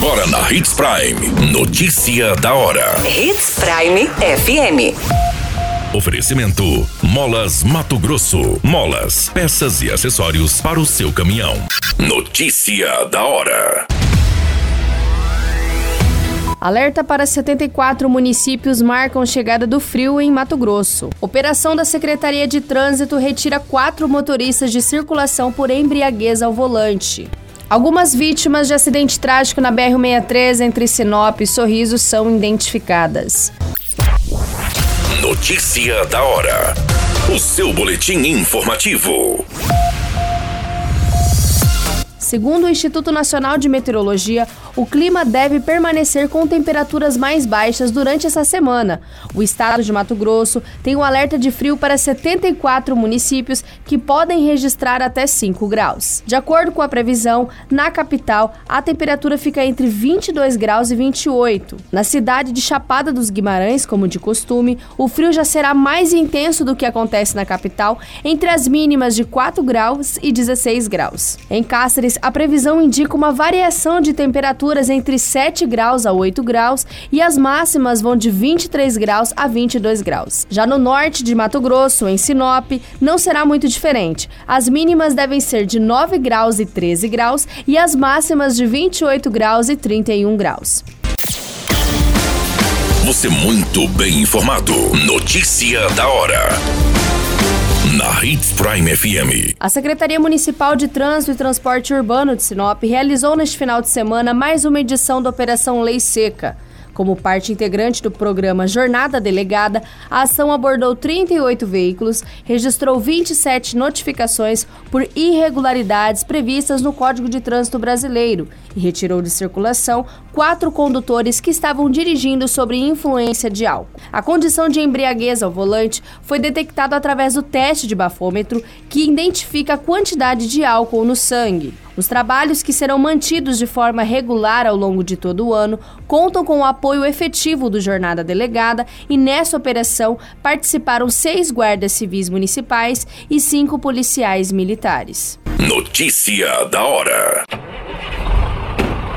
Agora na Hits Prime. Notícia da hora. Hits Prime FM. Oferecimento: Molas Mato Grosso. Molas, peças e acessórios para o seu caminhão. Notícia da hora. Alerta para 74 municípios marcam chegada do frio em Mato Grosso. Operação da Secretaria de Trânsito retira quatro motoristas de circulação por embriaguez ao volante. Algumas vítimas de acidente trágico na BR-63 entre Sinop e Sorriso são identificadas. Notícia da hora. O seu boletim informativo. Segundo o Instituto Nacional de Meteorologia, o clima deve permanecer com temperaturas mais baixas durante essa semana. O estado de Mato Grosso tem um alerta de frio para 74 municípios que podem registrar até 5 graus. De acordo com a previsão, na capital a temperatura fica entre 22 graus e 28. Na cidade de Chapada dos Guimarães, como de costume, o frio já será mais intenso do que acontece na capital, entre as mínimas de 4 graus e 16 graus. Em Cáceres, a previsão indica uma variação de temperaturas entre 7 graus a 8 graus e as máximas vão de 23 graus a 22 graus. Já no norte de Mato Grosso, em Sinop, não será muito diferente. As mínimas devem ser de 9 graus e 13 graus e as máximas de 28 graus e 31 graus. Você muito bem informado. Notícia da hora na Hits Prime FM. A Secretaria Municipal de Trânsito e Transporte Urbano de Sinop realizou neste final de semana mais uma edição da Operação Lei Seca. Como parte integrante do programa Jornada Delegada, a ação abordou 38 veículos, registrou 27 notificações por irregularidades previstas no Código de Trânsito Brasileiro e retirou de circulação quatro condutores que estavam dirigindo sob influência de álcool. A condição de embriaguez ao volante foi detectada através do teste de bafômetro, que identifica a quantidade de álcool no sangue. Os trabalhos, que serão mantidos de forma regular ao longo de todo o ano, contam com o apoio efetivo do Jornada Delegada e nessa operação participaram seis guardas civis municipais e cinco policiais militares. Notícia da hora.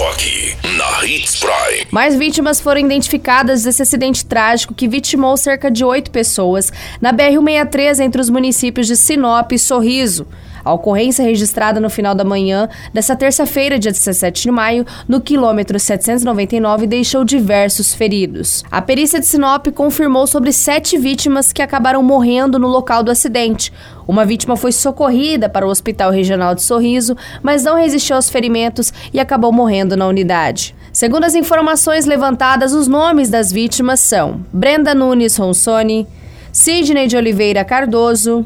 Só aqui, na Hits Prime. Mais vítimas foram identificadas desse acidente trágico que vitimou cerca de oito pessoas na BR-163 entre os municípios de Sinop e Sorriso. A ocorrência registrada no final da manhã dessa terça-feira, dia 17 de maio, no quilômetro 799, deixou diversos feridos. A perícia de Sinop confirmou sobre sete vítimas que acabaram morrendo no local do acidente. Uma vítima foi socorrida para o Hospital Regional de Sorriso, mas não resistiu aos ferimentos e acabou morrendo na unidade. Segundo as informações levantadas, os nomes das vítimas são Brenda Nunes Ronsoni, Sidney de Oliveira Cardoso,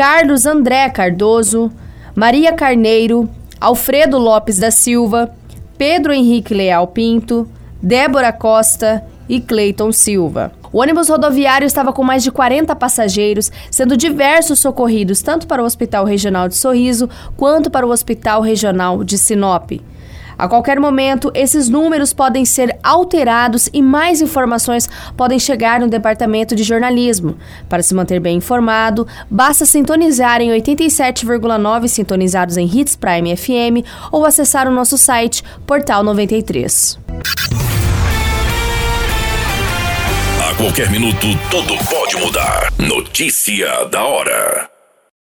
Carlos André Cardoso, Maria Carneiro, Alfredo Lopes da Silva, Pedro Henrique Leal Pinto, Débora Costa e Cleiton Silva. O ônibus rodoviário estava com mais de 40 passageiros, sendo diversos socorridos tanto para o Hospital Regional de Sorriso quanto para o Hospital Regional de Sinop. A qualquer momento, esses números podem ser alterados e mais informações podem chegar no departamento de jornalismo. Para se manter bem informado, basta sintonizar em 87,9 sintonizados em Hits Prime FM ou acessar o nosso site Portal 93. A qualquer minuto, tudo pode mudar. Notícia da hora.